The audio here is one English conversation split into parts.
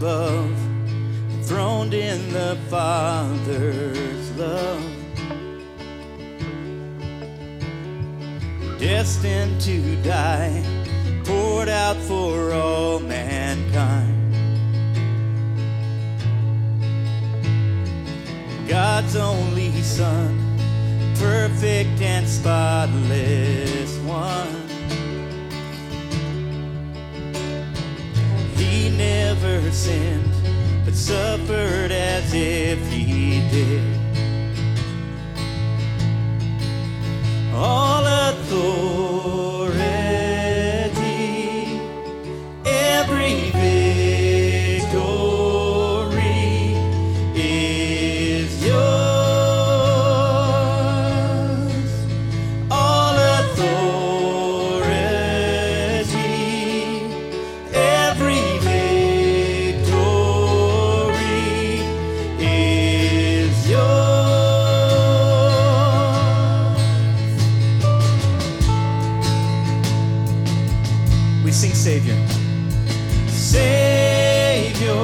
above, enthroned in the Father's love. Destined to die, poured out for all mankind. God's only Son, perfect and spotless one. Never sinned, but suffered as if he did. We sing Savior. Savior,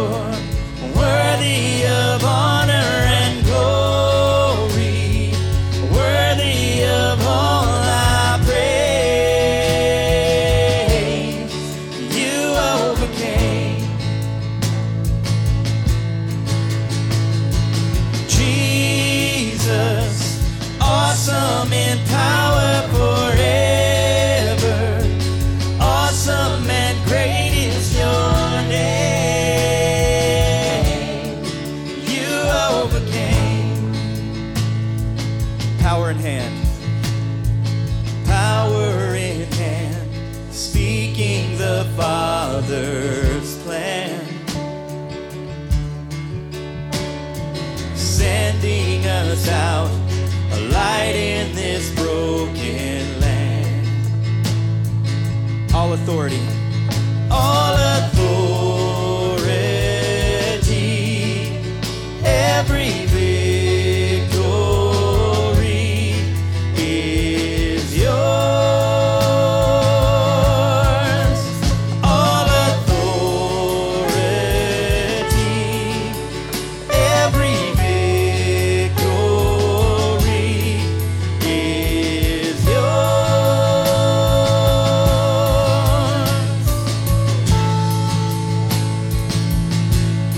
in hand. Power in hand. Speaking the Father's plan. Sending us out. A light in this broken land all authority.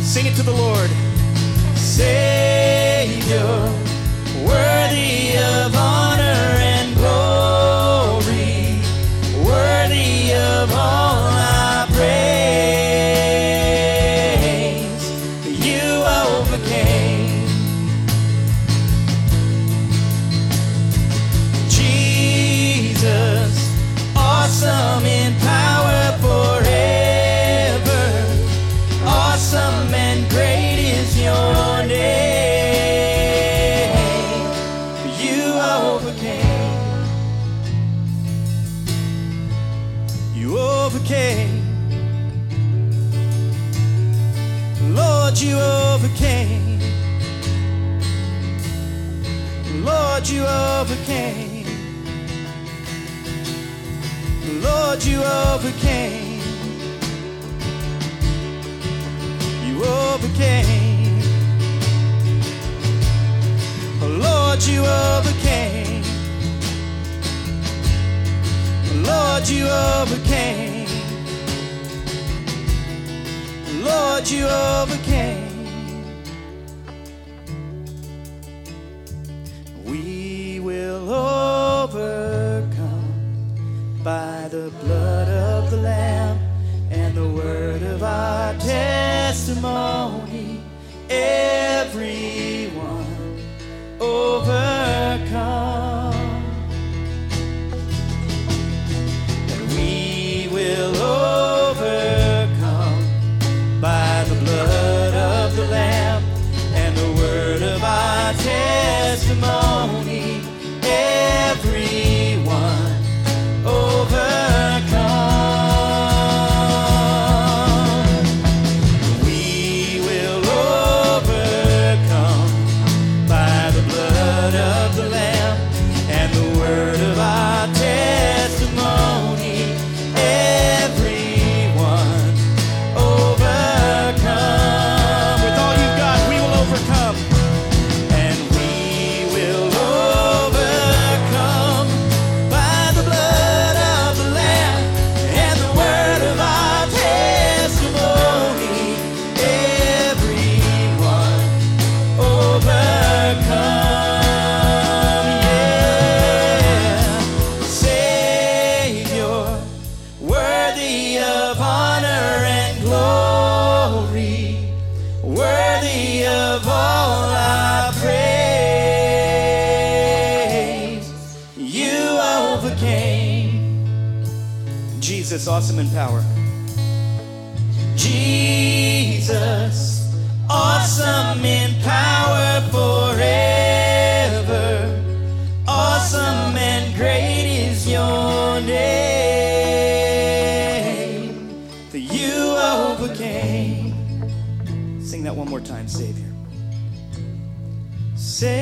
Sing it to the Lord. Savior, worthy You overcame. Lord, you overcame. Lord, you overcame. Lord, you overcame. You overcame. Lord, you overcame. Lord, you overcame. Lord, you overcame. We will overcome by the blood of the Lamb and the word of our testimony. Jesus, awesome in power. Jesus, awesome in power forever. Awesome and great is your name. For you overcame. Sing that one more time, Savior. Savior.